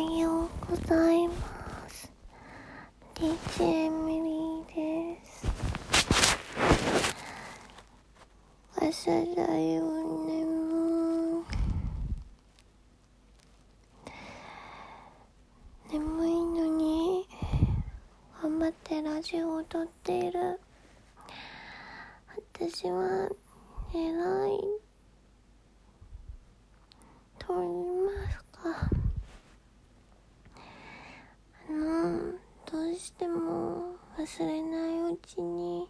ようございます。DJ エミリーです。朝だよねもう眠いのに頑張ってラジオを撮っている私は偉いと言いますかあのどうしても忘れないうちに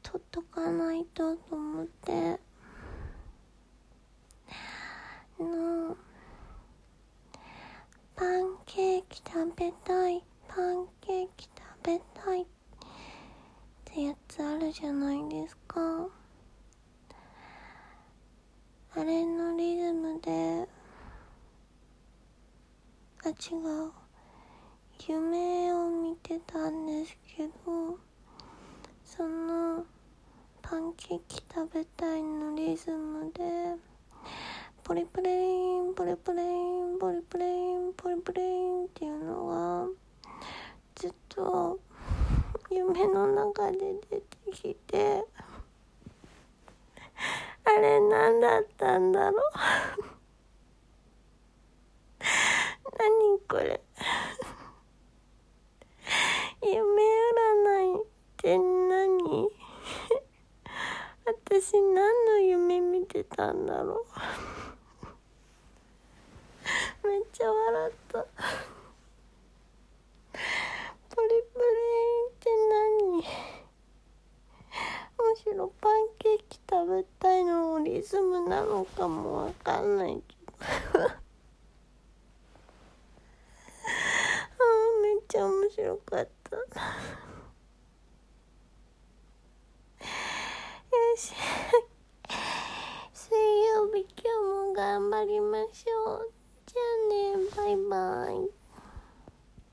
取っとかないとと思って。のパンケーキ食べたいパンケーキ食べたいってやつあるじゃないですか。あれのリズムで。あ違う。夢を見てたんですけどそのパンケーキ食べたいのリズムでポリプレインポリプレインポリプレインポリプレインっていうのがずっと夢の中で出てきてあれ何だったんだろう？何これ夢占いって何私何の夢見てたんだろう。めっちゃ笑った。ポリプレインって何？むしろパンケーキ食べたいのもリズムなのかもわかんないけど。あめっちゃ面白かった。頑張りましょう。じゃあね。バイバイ。